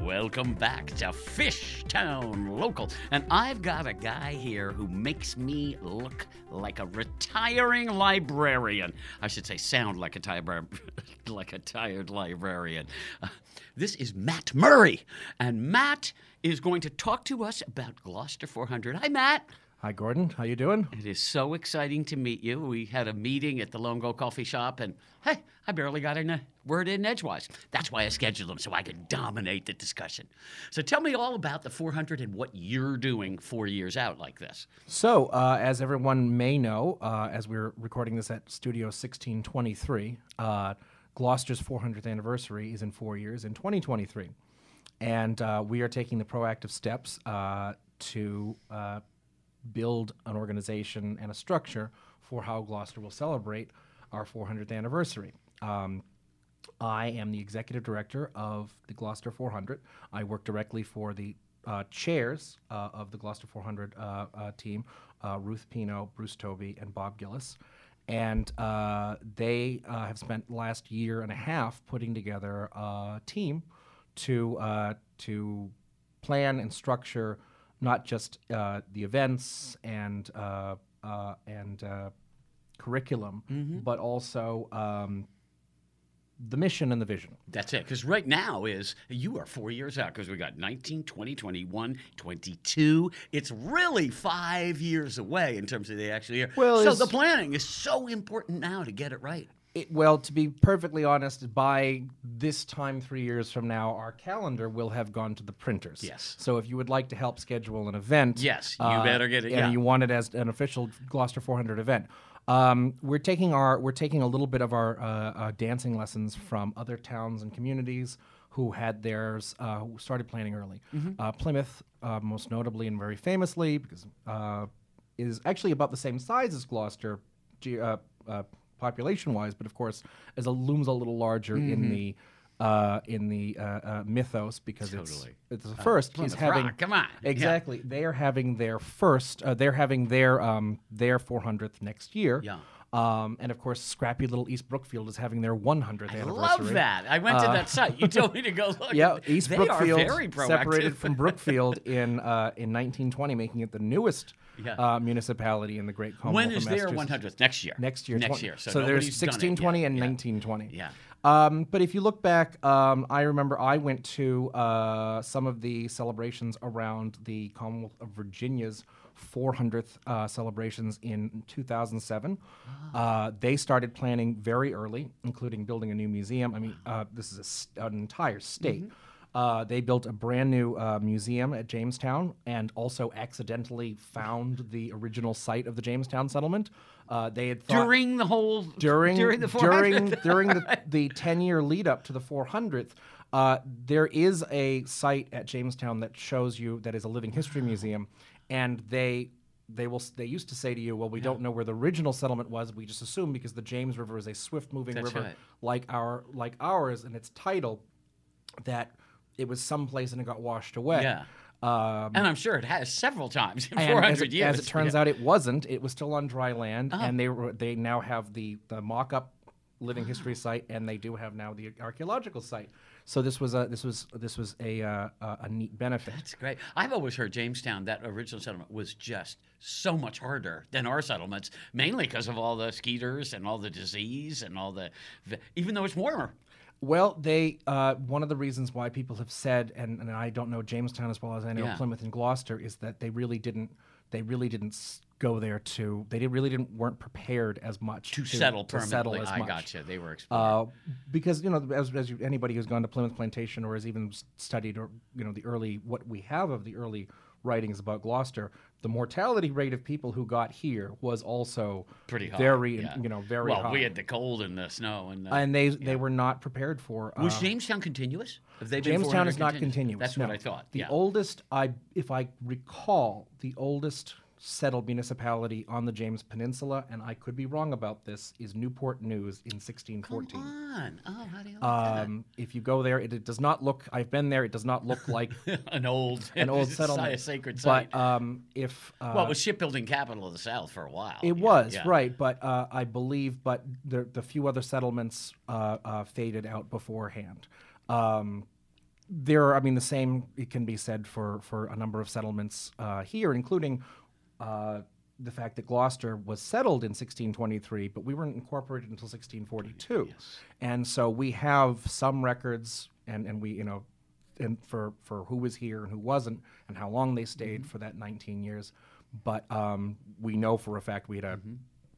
Welcome back to Fish Town Local. And I've got a guy here who makes me look like a retiring librarian. I should say, sound like a, tired, like a tired librarian. Uh, this is Matt Murray. And Matt is going to talk to us about Gloucester 400. Hi, Matt. Hi, Gordon. How you doing? It is so exciting to meet you. We had a meeting at the Lone Gull Coffee Shop, and hey, I barely got a word in edgewise. That's why I scheduled them so I could dominate the discussion. So tell me all about the 400 and what you're doing four years out like this. So, uh, as everyone may know, uh, as we're recording this at Studio 1623, uh, Gloucester's 400th anniversary is in four years in 2023. And uh, we are taking the proactive steps uh, to uh, build an organization and a structure for how Gloucester will celebrate our 400th anniversary. Um, I am the executive director of the Gloucester 400. I work directly for the uh, chairs uh, of the Gloucester 400 uh, uh, team, uh, Ruth Pino, Bruce Tobey, and Bob Gillis. And uh, they have spent last year and a half putting together a team to, to plan and structure not just uh, the events and uh, uh, and uh, curriculum, mm-hmm. but also um, the mission and the vision. That's it. Because right now is you are four years out because we got 19, 20, 21, 22. It's really five years away in terms of the actual year. Well, so the planning is so important now to get it right. It, well, to be perfectly honest, by this time three years from now, our calendar will have gone to the printers. Yes. So if you would like to help schedule an event, yes, you uh, better get it. And yeah. you want it as an official Gloucester 400 event. Um, we're taking our we're taking a little bit of our uh, uh, dancing lessons from other towns and communities who had theirs uh, who started planning early. Mm-hmm. Uh, Plymouth, uh, most notably and very famously, because is actually about the same size as Gloucester population wise, but of course, as a looms a little larger mm-hmm. in the uh, in the uh, uh, mythos because totally. it's it's the first. He's having rock. come on exactly. Yeah. They are having their first. Uh, they're having their um, their 400th next year. Yeah. Um, and of course, scrappy little East Brookfield is having their 100th I anniversary. I love that. I went to that site. You told me to go look. Yeah, East they Brookfield separated from Brookfield in uh, in 1920, making it the newest yeah. uh, municipality in the Great Commonwealth. When is their 100th? Next year. Next year. Next year. So, so there's 1620 and yeah. 1920. Yeah. Um, but if you look back, um, I remember I went to uh, some of the celebrations around the Commonwealth of Virginia's 400th uh, celebrations in 2007. Ah. Uh, they started planning very early, including building a new museum. I mean, uh, this is a, an entire state. Mm-hmm. Uh, they built a brand new uh, museum at Jamestown and also accidentally found the original site of the Jamestown settlement. Uh, they had thought, during the whole during during the during during the, the ten year lead up to the 400th. Uh, there is a site at Jamestown that shows you that is a living history museum, and they they will they used to say to you, well, we yeah. don't know where the original settlement was. We just assume because the James River is a swift moving river right. like our like ours, and its title that it was someplace and it got washed away. Yeah. Um, and I'm sure it has several times in 400 as it, years. As it turns yeah. out, it wasn't. It was still on dry land, uh-huh. and they were they now have the the mock-up living history site, and they do have now the archaeological site. So this was a this was this was a uh, a neat benefit. That's great. I've always heard Jamestown, that original settlement, was just so much harder than our settlements, mainly because of all the skeeters and all the disease and all the, even though it's warmer. Well, they uh, one of the reasons why people have said, and, and I don't know Jamestown as well as I know yeah. Plymouth and Gloucester, is that they really didn't they really didn't go there to they really didn't weren't prepared as much to, to settle to permanently. settle as I much. gotcha. They were uh, because you know as, as you, anybody who's gone to Plymouth Plantation or has even studied or you know the early what we have of the early writings about Gloucester, the mortality rate of people who got here was also pretty high, very yeah. you know very well. high. We had the cold and the snow and the, and they yeah. they were not prepared for. Was uh, Jamestown continuous? Have they Jamestown is not continuous. That's no. what I thought. The yeah. oldest, I if I recall, the oldest settled municipality on the James Peninsula, and I could be wrong about this, is Newport News in 1614. Come on. Oh, how do you like um, If you go there, it, it, does not look, I've been there, it does not look like an old an old settlement. A sacred site. But um, if. Uh, well, it was shipbuilding capital of the South for a while. It was, yeah. right. But uh, I believe, but the, the few other settlements uh, uh, faded out beforehand. Um, there are, I mean, the same it can be said for for a number of settlements uh, here, including. Uh, the fact that Gloucester was settled in 1623, but we weren't incorporated until 1642, and so we have some records, and, and we you know, and for for who was here and who wasn't, and how long they stayed for that 19 years, but um, we know for a fact we had a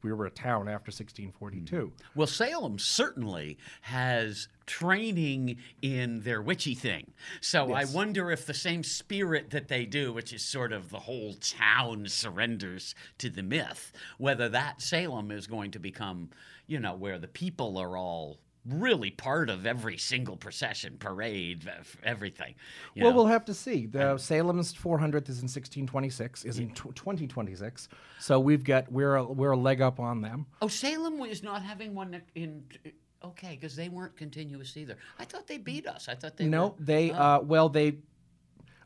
we were a town after hmm. 1642. Well, Salem certainly has training in their witchy thing. So I wonder if the same spirit that they do, which is sort of the whole town surrenders to the myth, whether that Salem is going to become, you know, where the people are all really part of every single procession, parade, everything. Well, know. we'll have to see. The Salem's 400th is in 1626, is in tw 2026. So we've got we're a, we're a leg up on them. Oh, Salem is not having one in. Okay, because they weren't continuous either. I thought they beat us. I thought they No, were they uh, well they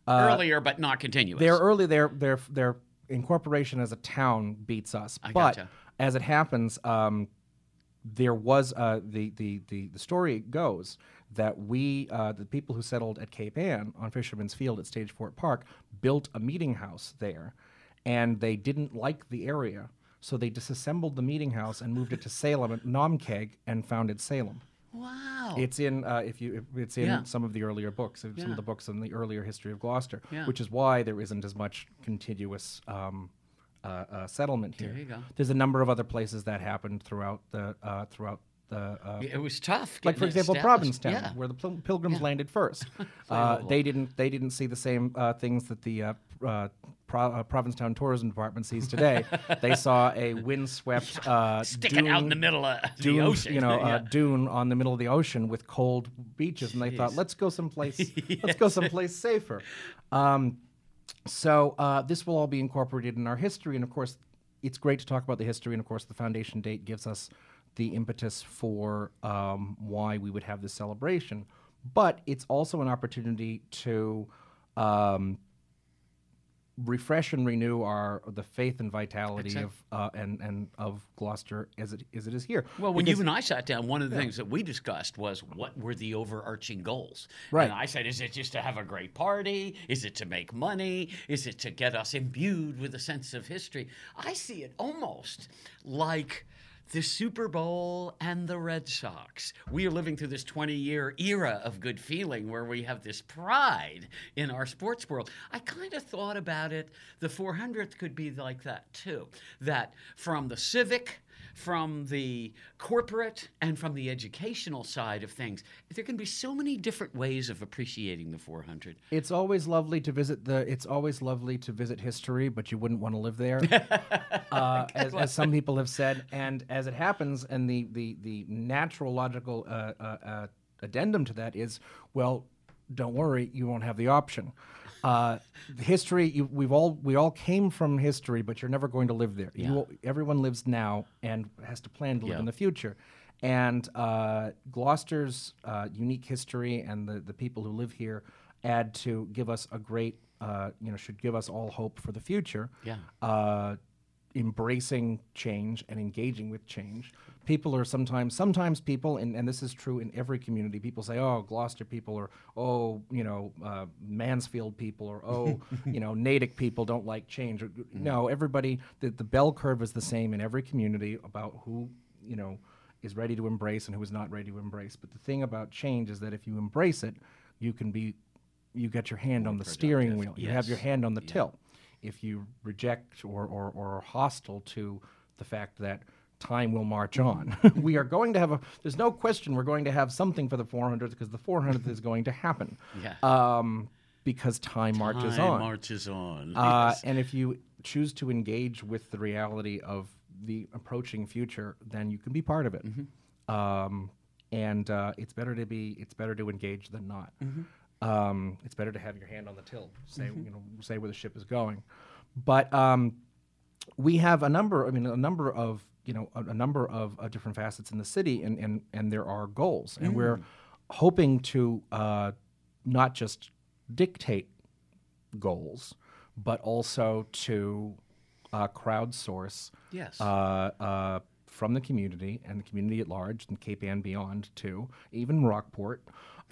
earlier, but not continuous. they're early. Their their their incorporation as a town beats us. but gotcha. as it happens, um, there was uh, the, the the the story goes that we uh, the people who settled at Cape Ann on Fisherman's Field at Stage Fort Park built a meeting house there, and they didn't like the area, so they disassembled the meeting house and moved it to Salem at Naumkeag and founded Salem. wow. It's in uh, if you it's in Yeah. some of the earlier books, some Yeah. of the books in the earlier history of Gloucester, Yeah. which is why there isn't as much contiguous um, uh, uh, settlement here. There you go. There's a number of other places that happened throughout the uh, throughout the. Uh, it was tough. like for example. Provincetown, Yeah. where the Pil- Pilgrims landed first. uh, they didn't. They didn't see the same uh, things that the uh, uh, Pro- uh, Provincetown Tourism Department sees today. they saw a windswept uh, Sticking out in the dune- middle of the ocean. you know, yeah. uh, dune on the middle of the ocean with cold beaches, and they thought, let's go someplace, let's go someplace safer. Um, so uh, this will all be incorporated in our history, and of course, it's great to talk about the history, and of course, the foundation date gives us the impetus for um, why we would have this celebration. But it's also an opportunity to um, refresh and renew our the faith and vitality of uh, and and of Gloucester as it as it is here. Well, when you and I sat down, one of the things that we discussed was what were the overarching goals. Right. And I said, is it just to have a great party? Is it to make money? Is it to get us imbued with a sense of history? I see it almost like the Super Bowl and the Red Sox. We are living through this 20 year era of good feeling where we have this pride in our sports world. I kind of thought about it. The 400th could be like that too. That from the civic, from the corporate and from the educational side of things. There can be so many different ways of appreciating the 400. It's always lovely to visit the. It's always lovely to visit history, but you wouldn't want to live there, uh, as, as some people have said. And as it happens, and the the the natural logical uh, uh, uh, addendum to that is, well, don't worry, you won't have the option. Uh, history, you, we've all we all came from history, but you're never going to live there. You everyone lives now and has to plan to live Yeah. in the future. And uh, Gloucester's uh, unique history and the, the people who live here add to give us a great, uh, you know, should give us all hope for the future. Yeah. Embracing change and engaging with change. People are sometimes, sometimes people, and, and this is true in every community, people say, oh, Gloucester people, or oh, you know, uh, Mansfield people, or oh, you know, Natick people don't like change. Or, No, everybody, the, the bell curve is the same in every community about who, you know, is ready to embrace and who is not ready to embrace. But the thing about change is that if you embrace it, you can be, you get your hand on the steering wheel. You have your hand on the till. If you reject or, or, or are hostile to the fact that time will march on, we are going to have a, there's no question we're going to have something for the 400th because the 400th is going to happen. Yeah. Um, because time marches on. Time on. marches on. Uh, Yes. and if you choose to engage with the reality of the approaching future, then you can be part of it. Mm-hmm. Um, and uh, it's better to be it's better to engage than not. Mm-hmm. Um, it's better to have your hand on the till, say you know say where the ship is going. But um, we have a number. I mean, a number of you know a, a number of uh, different facets in the city, and and and there are goals, and we're hoping to uh, not just dictate goals, but also to uh, crowdsource Yes. uh, uh, from the community and the community at large, and Cape Ann beyond too, even Rockport,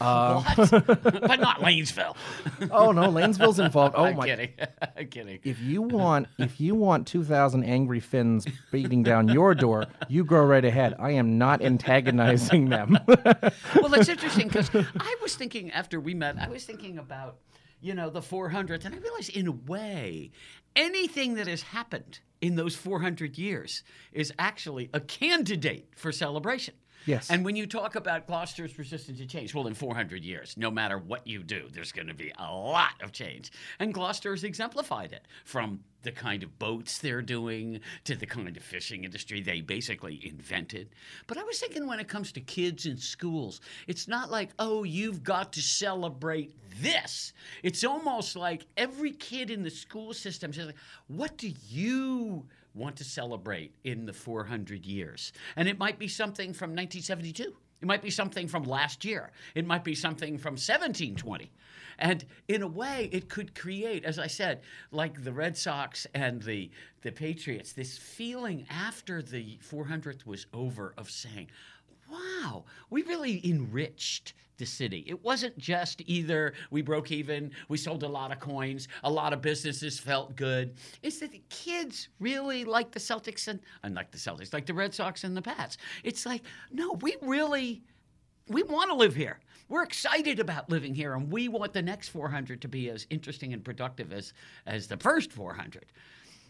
Uh, what? but not Lanesville. oh no, Lanesville's involved. Oh I'm my! kidding. I'm kidding. If you want, if you want two thousand angry Finns beating down your door, you go right ahead. I am not antagonizing them. well, it's interesting because I was thinking after we met, I was thinking about, you know, the 400th, and I realized in a way, anything that has happened in those 400 years is actually a candidate for celebration. Yes. And when you talk about Gloucester's resistance to change, well, in 400 years, no matter what you do, there's going to be a lot of change. And Gloucester has exemplified it from the kind of boats they're doing to the kind of fishing industry they basically invented. But I was thinking when it comes to kids in schools, it's not like, oh, you've got to celebrate this. It's almost like every kid in the school system says, like, what do you want to celebrate in the 400 years. And it might be something from 1972. It might be something from last year. It might be something from 1720. And in a way, it could create, as I said, like the Red Sox and the, the Patriots, this feeling after the 400th was over of saying, wow, we really enriched the city. It wasn't just either we broke even, we sold a lot of coins, a lot of businesses felt good. It's that the kids really like the Celtics and unlike the Celtics, like the Red Sox and the Pats. It's like, no, we really we want to live here. We're excited about living here, and we want the next 400 to be as interesting and productive as as the first 400.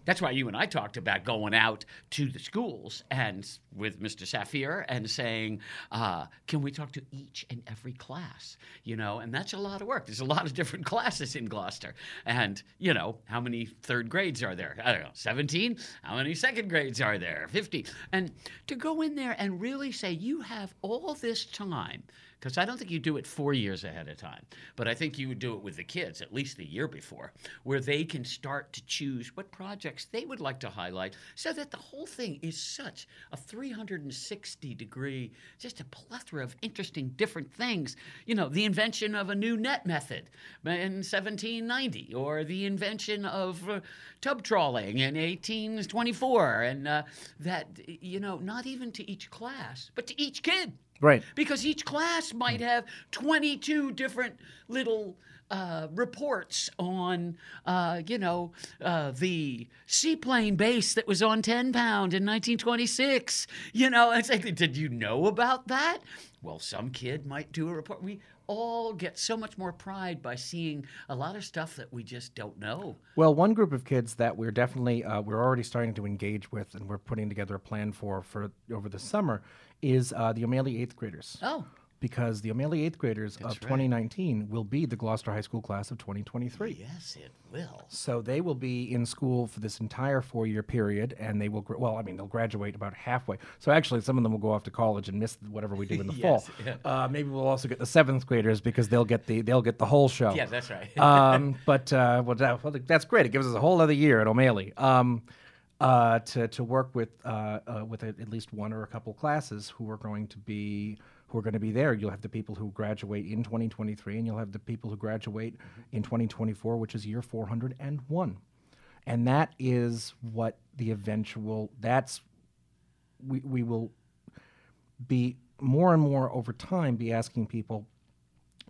That's why you and I talked about going out to the schools and with Mr. Safier and saying, uh, "Can we talk to each and every class?" You know, and that's a lot of work. There's a lot of different classes in Gloucester, and you know, how many third grades are there? I don't know, 17. How many second grades are there? 50. And to go in there and really say, "You have all this time." Because I don't think you do it four years ahead of time, but I think you would do it with the kids at least the year before, where they can start to choose what projects they would like to highlight so that the whole thing is such a 360 degree, just a plethora of interesting different things. You know, the invention of a new net method in 1790, or the invention of uh, tub trawling in 1824, and uh, that, you know, not even to each class, but to each kid. Right. Because each class might have 22 different little uh, reports on, uh, you know, uh, the seaplane base that was on 10 pound in 1926. You know, it's like, did you know about that? Well, some kid might do a report. We all get so much more pride by seeing a lot of stuff that we just don't know. Well, one group of kids that we're definitely uh, we're already starting to engage with, and we're putting together a plan for for over the summer, is uh, the O'Malley eighth graders. Oh, because the O'Malley eighth graders of right. 2019 will be the Gloucester High School class of 2023. yes, it will. So they will be in school for this entire four-year period, and they will. Gra- well, I mean, they'll graduate about halfway. So actually, some of them will go off to college and miss whatever we do in the Yes, fall. yeah. Uh, maybe we'll also get the seventh graders because they'll get the they'll get the whole show. Yeah, that's right. um, but uh, well, that, well, that's great. It gives us a whole other year at O'Malley. Um, uh, to, to work with uh, uh, with a, at least one or a couple classes who are going to be who are going to be there. You'll have the people who graduate in 2023, and you'll have the people who graduate in 2024, which is year 401, and that is what the eventual. That's we we will be more and more over time be asking people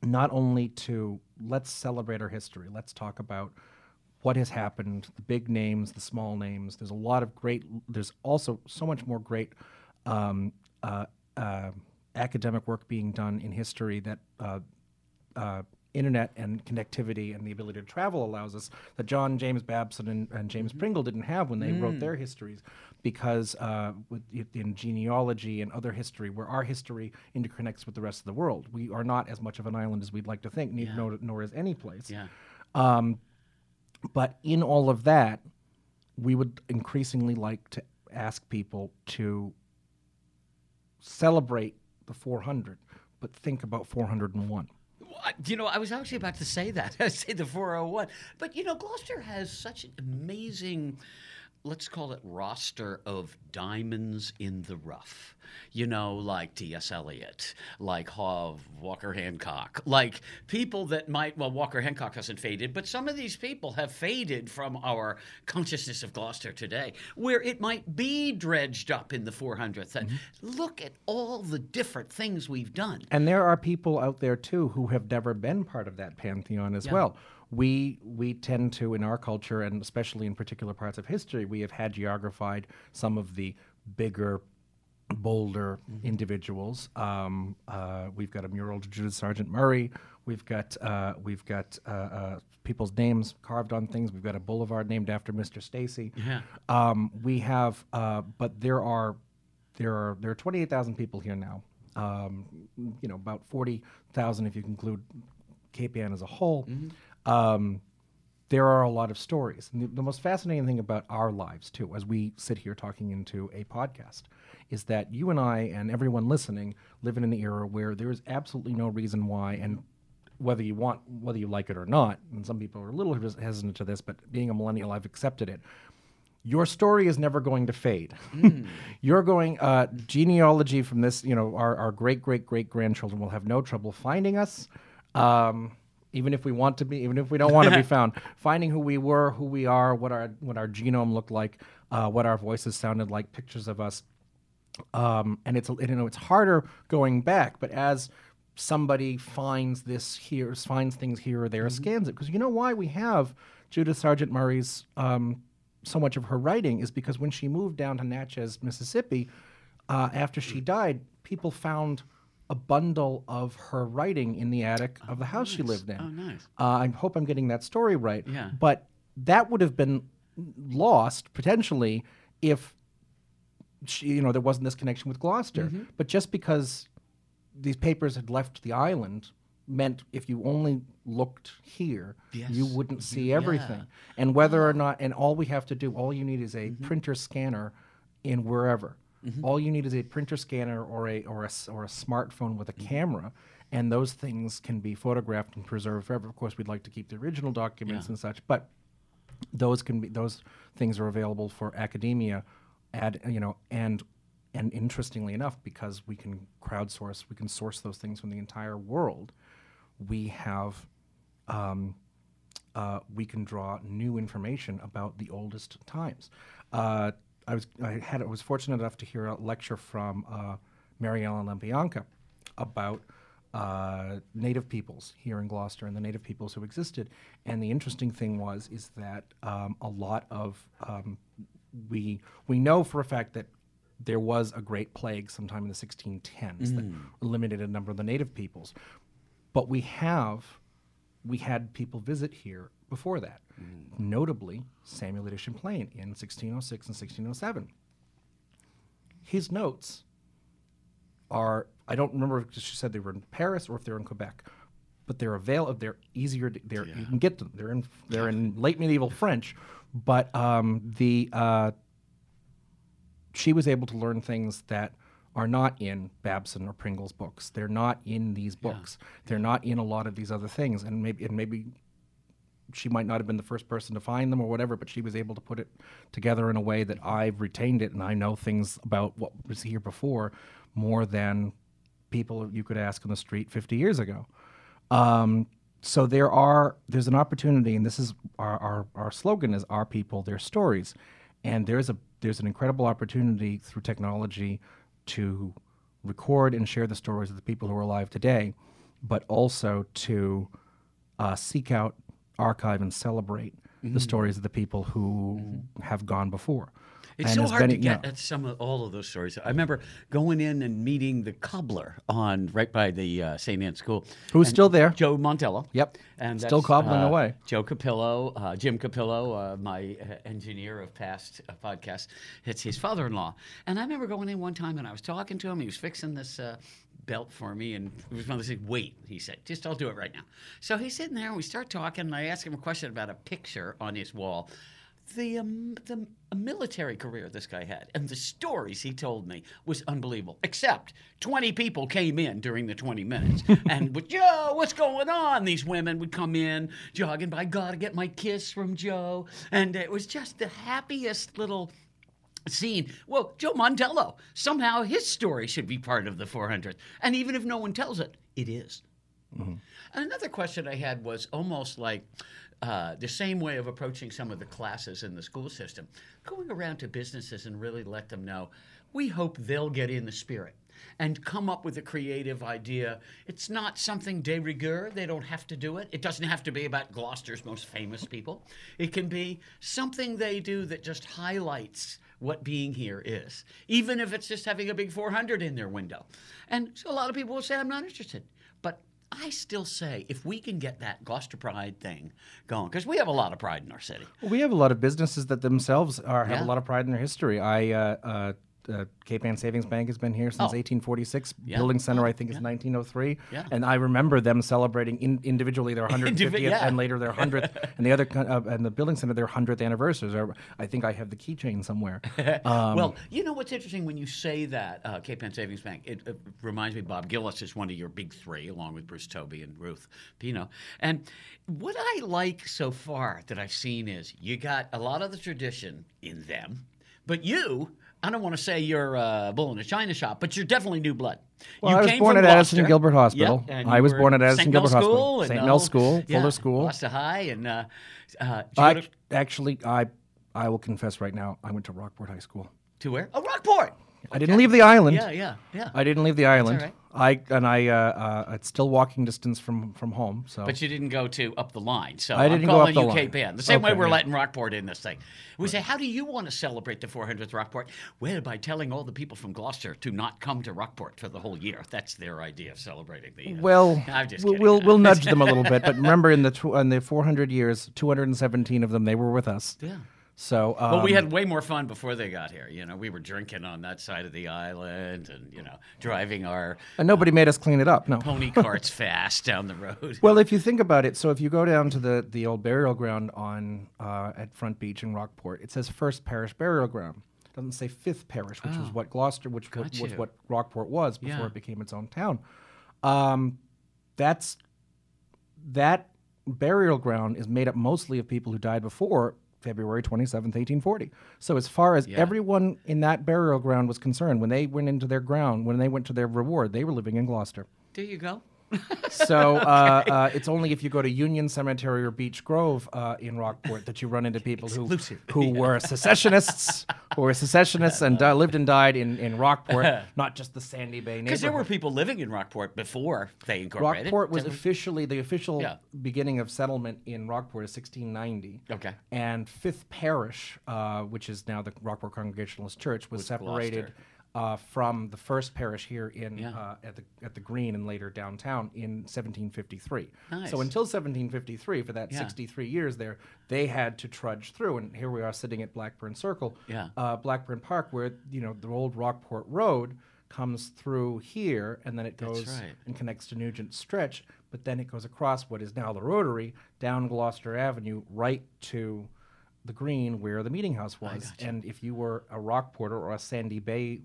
not only to let's celebrate our history, let's talk about what has happened, the big names, the small names. There's a lot of great, there's also so much more great um, uh, uh, academic work being done in history that uh, uh, internet and connectivity and the ability to travel allows us that John James Babson and, and James Pringle didn't have when they wrote their histories because uh, with, in genealogy and other history where our history interconnects with the rest of the world. We are not as much of an island as we'd like to think, neither, nor, nor is any place. yeah. But in all of that, we would increasingly like to ask people to celebrate the 400, but think about 401. Well, You know, I was actually about to say that. I say the 401. But, you know, Gloucester has such an amazing let's call it roster of diamonds in the rough. You know, like T.S. Eliot, like Hov, Walker Hancock, like people that might, well, Walker Hancock hasn't faded, but some of these people have faded from our consciousness of Gloucester today, where it might be dredged up in the 400th. And mm-hmm. look at all the different things we've done. And there are people out there too who have never been part of that pantheon as well. We we tend to in our culture and especially in particular parts of history, we have hagiographied some of the bigger, bolder individuals. Um, uh, we've got a mural to Judith Sargent Murray. We've got uh, we've got uh, uh, people's names carved on things. We've got a boulevard named after Mr. Stacy. Yeah. Um, we have, uh, but there are there are there are twenty eight thousand people here now. Um, you know, about forty thousand if you include Cape Ann as a whole. Um, there are a lot of stories. And the, the most fascinating thing about our lives, too, as we sit here talking into a podcast, is that you and I and everyone listening live in an era where there is absolutely no reason why, and whether you want, whether you like it or not, and some people are a little hes- hesitant to this, but being a millennial, I've accepted it. Your story is never going to fade. You're going uh, genealogy from this. You know, our, our great great great grandchildren will have no trouble finding us. Um, even if we want to be, even if we don't want to be found, finding who we were, who we are, what our what our genome looked like, uh, what our voices sounded like, pictures of us, um, and it's you know it's harder going back. But as somebody finds this here, finds things here or there, scans it. Because you know why we have Judith Sargent Murray's um, so much of her writing is because when she moved down to Natchez, Mississippi, uh, after she died, people found a bundle of her writing in the attic of the house she lived in. Oh, nice. Uh, I hope I'm getting that story right. Yeah. But that would have been lost potentially if she, you know there wasn't this connection with Gloucester. Mm-hmm. But just because these papers had left the island meant if you only looked here, you wouldn't see yeah. everything. And whether or not, and all we have to do, all you need is Mm-hmm. a printer scanner in wherever. All you need is a printer scanner or a or a or a smartphone with a Mm-hmm. camera, and those things can be photographed and preserved forever. Of course, we'd like to keep the original documents Yeah. and such, but those can be those things are available for academia, ad you know, and and interestingly enough, because we can crowdsource, we can source those things from the entire world. We have um, uh, we can draw new information about the oldest times. Uh, I was I had I was fortunate enough to hear a lecture from uh, Mary Ellen Lepionka about uh, Native peoples here in Gloucester and the Native peoples who existed. And the interesting thing was is that um, a lot of um, we we know for a fact that there was a great plague sometime in the 1610s that eliminated a number of the native peoples. But we have we had people visit here before that, notably Samuel de Champlain in 1606 and 1607. His notes are I don't remember if she said they were in Paris or if they're in Quebec, but they're available, they're easier to, they're you can get them. They're in they're in late medieval French, but um, the uh, she was able to learn things that are not in Babson or Pringle's books. They're not in these books. They're not in a lot of these other things, and maybe and maybe she might not have been the first person to find them or whatever, but she was able to put it together in a way that I've retained it and I know things about what was here before more than people you could ask on the street 50 years ago. Um, so there are there's an opportunity, and this is our, our, our slogan is our people, their stories. And there's a there's an incredible opportunity through technology to record and share the stories of the people who are alive today, but also to uh, seek out, archive, and celebrate the stories of the people who have gone before. It's And so hard to Benny- yeah. get at some of all of those stories. I remember going in and meeting the cobbler on right by the uh, St. Anne School. Who's And still there. Joe Montello. Yep. And Still cobbling uh, away. Joe Capillo, uh, Jim Capillo, uh, my uh, engineer of past uh, podcasts. It's his father-in-law. And I remember going in one time and I was talking to him. He was fixing this uh, belt for me, and it was one of those things. Wait, he said, just I'll do it right now. So he's sitting there, and we start talking. And I ask him a question about a picture on his wall the um, the military career this guy had and the stories he told me was unbelievable. Except 20 people came in during the 20 minutes and with Joe, what's going on? These women would come in jogging by. Gotta get my kiss from Joe, and it was just the happiest little scene. Well, Joe Mondello, somehow his story should be part of the 400th. And even if no one tells it, it is. Mm-hmm. Another question I had was almost like uh, the same way of approaching some of the classes in the school system, going around to businesses and really let them know we hope they'll get in the spirit and come up with a creative idea. It's not something de rigueur. They don't have to do it. It doesn't have to be about Gloucester's most famous people. It can be something they do that just highlights what being here is, even if it's just having a big 400 in their window. And so a lot of people will say, I'm not interested. But I still say if we can get that Gloucester Pride thing going, because we have a lot of pride in our city. We have a lot of businesses that themselves are, have yeah. a lot of pride in their history. I uh, uh, uh, Cape Ann Savings Bank has been here since oh. 1846. Yeah. Building Center, I think, yeah. is 1903. Yeah. And I remember them celebrating in, individually their 150th yeah. and later their 100th, and the other uh, and the Building Center their 100th anniversaries. Or I think I have the keychain somewhere. Um, well, you know what's interesting when you say that uh, Cape Ann Savings Bank, it, it, reminds me Bob Gillis is one of your big three, along with Bruce Tobey and Ruth Pino. And what I like so far that I've seen is you got a lot of the tradition in them, but you I don't want to say you're a bull in a china shop, but you're definitely new blood. Well, you I was born at Addison Gilbert Hospital. Yep, I was born at Addison Gilbert Hospital, St. Mel's School, yeah, Fuller School, Gloucester High, and uh, uh, I, to... actually, I I will confess right now, I went to Rockport High School. To where? Oh, Rockport. I didn't leave the island. Yeah, yeah, yeah. I didn't leave the island. I and I uh, uh, it's still walking distance from from home. So, but you didn't go to up the line. So I didn't I'm calling go up you the Cape Ann. The same okay, way we're yeah. letting Rockport in this thing. We say, how do you want to celebrate the 400th Rockport? Well, by telling all the people from Gloucester to not come to Rockport for the whole year. That's their idea of celebrating the. Uh, well, we'll we'll, we'll nudge them a little bit, but remember, in the tw- in the 400 years, 217 of them they were with us. Yeah. So, um, well, we had way more fun before they got here. You know, we were drinking on that side of the island, and you know, driving our and nobody uh, made us clean it up. No pony carts fast down the road. Well, if you think about it, so if you go down to the the old burial ground on uh, at Front Beach in Rockport, it says First Parish Burial Ground. It doesn't say Fifth Parish, which oh, was what Gloucester, which was, was what Rockport was before yeah. it became its own town. Um, that's that burial ground is made up mostly of people who died before February 27th, 1840. So, as far as yeah. everyone in that burial ground was concerned, when they went into their ground, when they went to their reward, they were living in Gloucester. There you go so uh, okay. uh, it's only if you go to Union Cemetery or Beech Grove uh, in Rockport that you run into people who who yeah. were secessionists, who were secessionists and uh, lived and died in, in Rockport, not just the Sandy Bay neighborhood. Because there were people living in Rockport before they incorporated. Rockport was officially the official yeah. beginning of settlement in Rockport is 1690. Okay. And Fifth Parish, uh, which is now the Rockport Congregationalist Church, was, was separated. Gloucester uh, from the first parish here in yeah. uh, at the at the Green and later downtown in 1753. Nice. So until 1753, for that yeah. 63 years there, they had to trudge through, and here we are sitting at Blackburn Circle, yeah. uh, Blackburn Park, where you know the old Rockport Road comes through here, and then it goes right. and connects to Nugent Stretch, but then it goes across what is now the Rotary down Gloucester Avenue right to the green where the meeting house was. And if you were a Rockporter or a Sandy Bay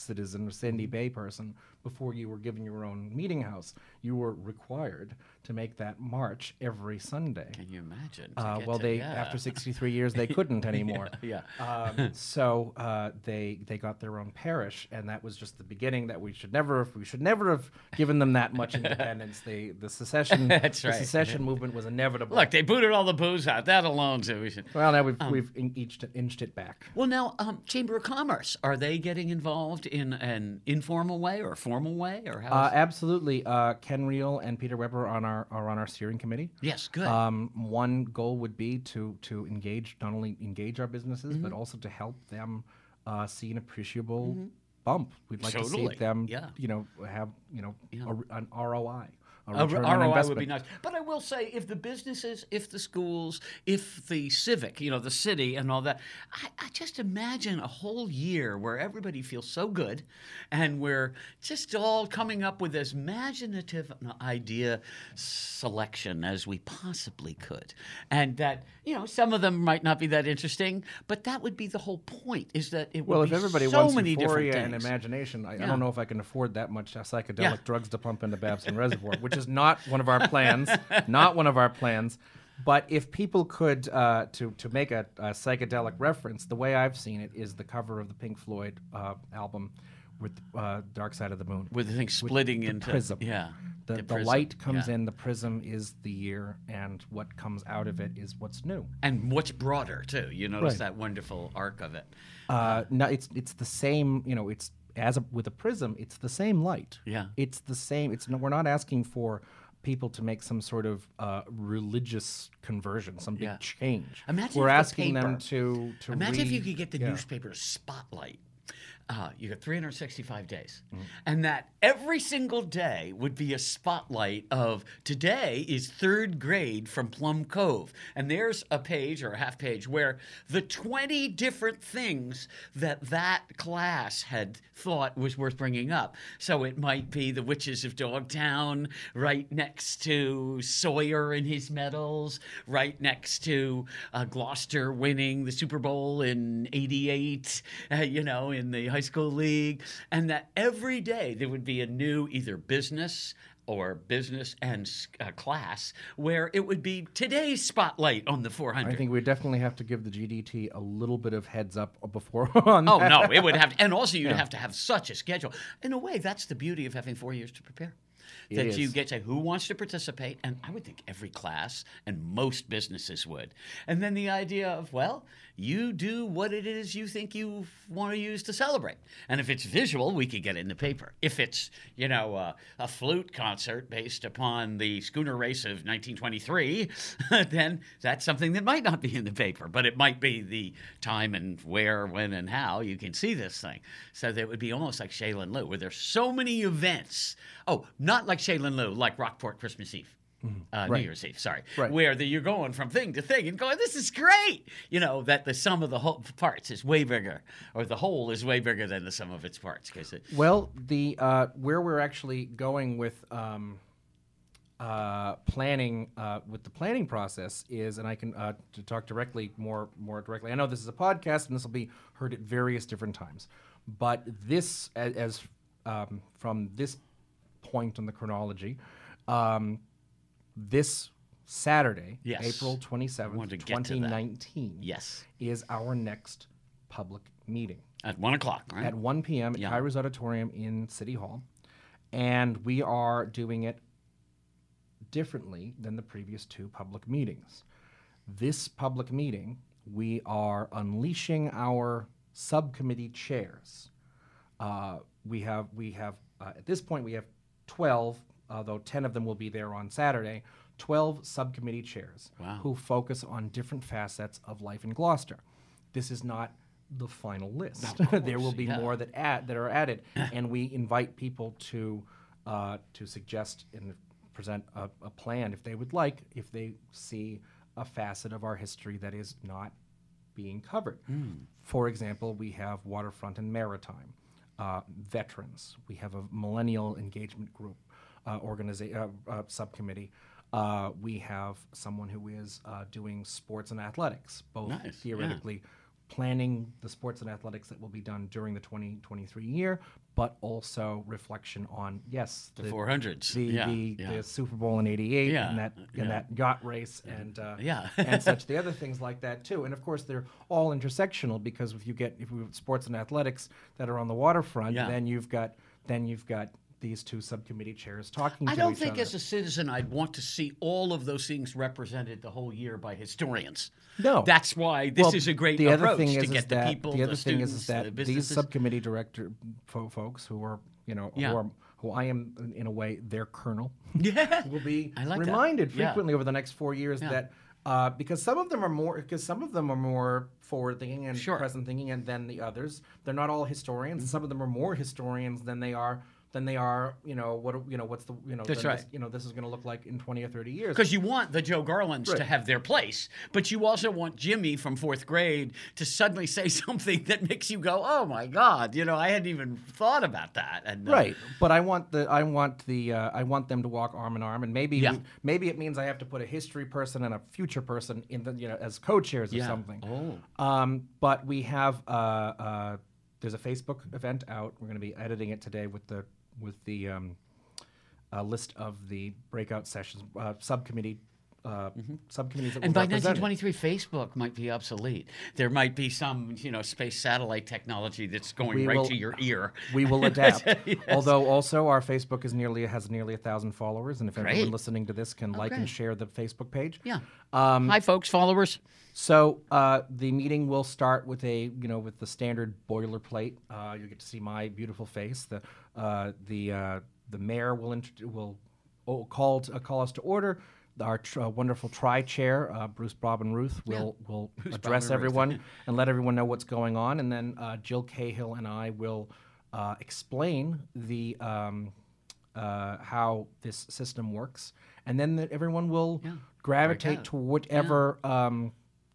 citizen or Sandy mm-hmm. Bay person before you were given your own meeting house. You were required to make that march every Sunday. Can you imagine? Uh, well, to, they yeah. after 63 years they couldn't anymore. yeah. yeah. Um, so uh, they they got their own parish, and that was just the beginning. That we should never have, we should never have given them that much independence. they the secession That's the right. secession movement was inevitable. Look, they booted all the booze out. That alone, so we should. Well, now we've um, we've inched it, inched it back. Well, now um, Chamber of Commerce are they getting involved in an informal way or a formal way? or how? Uh, absolutely. Uh, Ken Riehl and Peter Weber on our are on our steering committee. Yes, good. Um, one goal would be to to engage not only engage our businesses mm-hmm. but also to help them uh, see an appreciable mm-hmm. bump. We'd like totally. to see them, yeah. you know, have you know yeah. a, an ROI a A ROI would be nice. But I will say, if the businesses, if the schools, if the civic, you know, the city and all that, I, I just imagine a whole year where everybody feels so good and we're just all coming up with as imaginative an idea selection as we possibly could. And that, you know, some of them might not be that interesting, but that would be the whole point is that it would Well, if be everybody so wants many different euphoria things. and imagination, I, I don't know if I can afford that much psychedelic Yeah. drugs to pump into Babson Reservoir, which is not one of our plans. not one of our plans. But if people could, uh, to to make a, a psychedelic reference, the way I've seen it is the cover of the Pink Floyd uh, album with uh, Dark Side of the Moon. with the thing splitting into prism. yeah The, the, prism, light comes yeah. in, the prism is the year, and what comes out of it is what's new. and what's broader too. You notice Right. that wonderful arc of it. Uh, no, it's it's the same. You know, it's as a, with a prism, it's the same light. Yeah. it's the same. It's no, we're not asking for people to make some sort of uh, religious conversion, some big Yeah. change. Imagine we're asking them to to Imagine if you could get the yeah. newspaper spotlight. Uh, you got 365 days, Mm-hmm. and that every single day would be a spotlight of today is third grade from Plum Cove, and there's a page or a half page where the 20 different things that that class had thought was worth bringing up. So it might be the Witches of Dogtown, right next to Sawyer and his medals, right next to uh, Gloucester winning the Super Bowl in '88, uh, you know, in the high school league, and that every day there would be a new either business or business and uh, class where it would be today's spotlight on the 400. I think we definitely have to give the GDT a little bit of heads up before. on Oh that. no, it would have, and also you'd have to have such a schedule. In a way, that's the beauty of having four years to prepare. It that you get to who wants to participate, and I would think every class and most businesses would. And then the idea of well, you do what it is you think you want to use to celebrate. And if it's visual, we could get it in the paper. If it's you know uh, a flute concert based upon the schooner race of 1923, then that's something that might not be in the paper, but it might be the time and where, when, and how you can see this thing. So that would be almost like Shaylin Lou, where there's so many events. Oh, not like Shaylin Lou, like Rockport Christmas Eve. Uh, New Mm-hmm. Right. Year's Eve, sorry, Right. where the, you're going from thing to thing and going, this is great. You know that the sum of the whole parts is way bigger, or the whole is way bigger than the sum of its parts. Because it, Well, the uh, where we're actually going with um, uh, planning uh, with the planning process is, and I can uh, to talk directly more more directly. I know this is a podcast, and this will be heard at various different times, but this as, as um, from this point on the chronology, um, this Saturday, Yes. April twenty seventh, wanted to get to that. twenty nineteen, yes, is our next public meeting at one o'clock, right? at 1 p.m. at Yeah. Kyrouz Auditorium in City Hall. And we are doing it differently than the previous two public meetings. This public meeting, we are unleashing our subcommittee chairs. Uh, we have, we have uh, at this point, we have 12, although 10 of them will be there on Saturday, 12 subcommittee chairs Wow. who focus on different facets of life in Gloucester. This is not the final list. there will be yeah. more that add that are added, and we invite people to uh, to suggest and present a, a plan if they would like, if they see a facet of our history that is not being covered. For example, we have waterfront and maritime, uh, veterans. We have a millennial engagement group uh, organiza- uh, uh, subcommittee. Uh, we have someone who is uh, doing sports and athletics, both Nice, yeah. Planning the sports and athletics that will be done during the 2023 year, but also reflection on yes the 400s. the yeah, the, yeah. the Super Bowl in '88 Yeah, and that and that yacht race and uh, Yeah. and such the other things like that too. And of course, they're all intersectional because if you get if we have sports and athletics that are on the waterfront, then you've got then you've got these two subcommittee chairs talking I don't think other. as a citizen I'd want to see all of those things represented the whole year by historians. No. That's why this Well, is a great the approach other thing to is, get is the that people, the other the thing students, is, is the that these subcommittee director fo- folks who are you know Yeah. who are who I am in- a way their colonel yeah. will be like that. reminded Yeah. frequently over the next four years Yeah. that uh, because some of them are more because some of them are more forward thinking and Sure. Mm-hmm. present thinking and than the others. They're not all historians. Some of them are more historians than they are than they are, you know, what you know, what's the you know, That's right. this- you know, this is going to look like in 20 or 30 years. Because you want the Joe Garlands to have their place, but you also want Jimmy from fourth grade to suddenly say something that makes you go, "Oh my God!" You know, I hadn't even thought about that. And uh, Right, but I want the I want the uh, I want them to walk arm in arm, and maybe Yeah. maybe it means I have to put a history person and a future person in the you know as co-chairs or Yeah. something. Oh. Um, but we have uh, uh, there's a Facebook event out. We're going to be editing it today with the with the um, uh, list of the breakout sessions uh, subcommittee uh, subcommittees. That Mm-hmm. And by represented. 1923, Facebook might be obsolete. There might be some, you know, space satellite technology that's going We right will- to your ear. We will adapt. Yes. Although also our Facebook is nearly has nearly a thousand followers, and if Great. everyone listening to this can like great. and share the Facebook page. Yeah. Um, Hi, folks, followers. So uh, the meeting will start with a you know with the standard boilerplate. Uh, you get to see my beautiful face. The uh, the uh, the mayor will int- will oh, call to, uh, call us to order. Our tr- uh, wonderful tri chair uh, Bruce Bob and Ruth will will address Bob and everyone and let everyone know what's going on, and then uh, Jill Cahill and I will uh, explain the. Um, uh, how this system works, and then that everyone will gravitate to whatever um,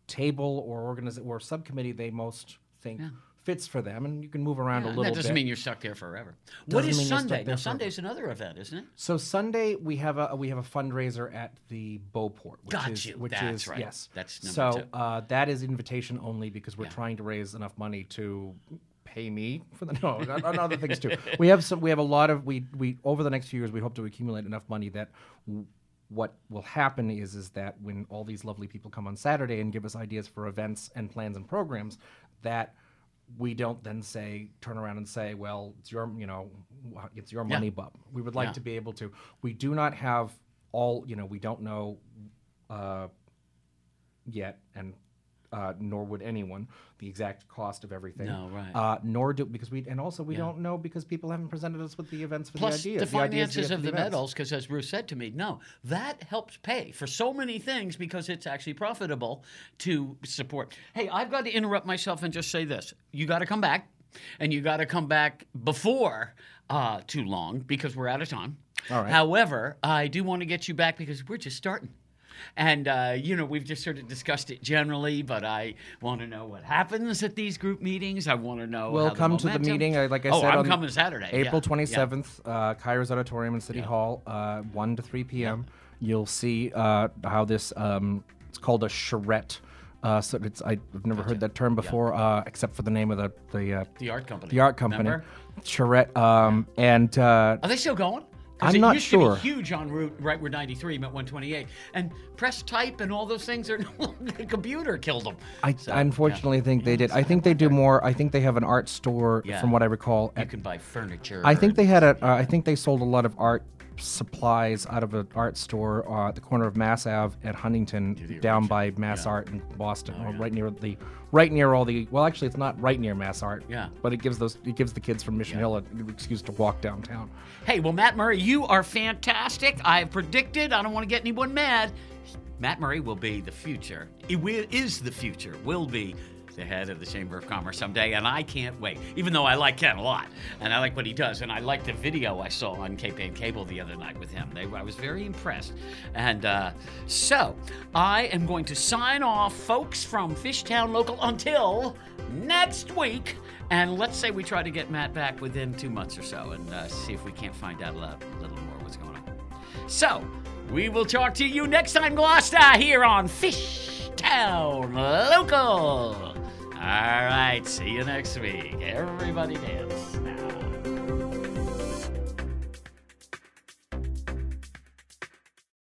table or organiz- or subcommittee they most think fits for them, and you can move around a Yeah, little that doesn't bit. mean you're stuck there forever. what Doesn't is you're stuck Sunday? Now, forever. Sunday's another event, isn't it? so Sunday we have a we have a fundraiser at the Beauport, which Got is you. which That's is right. yes. That's number so two. uh, that is invitation only because we're trying to raise enough money to pay me for the no and other things too. We have some we have a lot of we we over the next few years we hope to accumulate enough money that. w- What will happen is is that when all these lovely people come on Saturday and give us ideas for events and plans and programs, that we don't then say turn around and say, well, it's your you know it's your money, bub. We would like Yeah. to be able to. We do not have all you know. We don't know uh, yet, and uh, nor would anyone the exact cost of everything. No, right. Uh, nor do because we and also we don't know because people haven't presented us with the events for Plus the ideas. the ideas finances for of the events. medals, because as Bruce said to me, no, that helps pay for so many things because it's actually profitable to support. Hey, I've got to interrupt myself and just say this: you got to come back, and you got to come back before uh, too long because we're out of time. All right. However, I do want to get you back because we're just starting. And, uh, you know, we've just sort of discussed it generally, but I want to know what happens at these group meetings. I want to know. Well, come to the meeting. Uh, like I oh, said, I'm on coming Saturday. April yeah. twenty seventh, uh, Kyrouz Auditorium in City Hall, uh, one to three p.m. You'll see uh, how this. Um, it's called a charrette. Uh, so it's I've never heard that term before, uh, except for the name of the the uh, The art company. the art company, Remember? charrette. Um, and uh, Are they still going? I'm it not used sure. To be huge on route right where 93 met 128, and press type and all those things are. The computer killed them. I So, unfortunately think they did. I think they do more. I think they have an art store, Yeah. from what I recall. You At, can buy furniture. I think they had a. Uh, I think they sold a lot of art supplies out of an art store uh, at the corner of Mass Ave at Huntington, down by Mass Art in Boston, Oh, or right near the, right near all the. Well, actually, it's not right near Mass Art. Yeah. But it gives those. It gives the kids from Mission Hill an excuse to walk downtown. Hey, well, Matt Murray, you are fantastic. I've predicted. I don't want to get anyone mad. Matt Murray will be the future. It will, is the future. Will be the head of the Chamber of Commerce someday, and I can't wait. Even though I like Ken a lot, and I like what he does, and I like the video I saw on Ann Cable the other night with him. They, I was very impressed. And uh, so I am going to sign off, folks, from Fishtown Local until next week. And let's say we try to get Matt back within two months or so, and uh, see if we can't find out a little, more what's going on. So, we will talk to you next time, Gloucester, here on Fishtown Local. All right, see you next week. Everybody dance.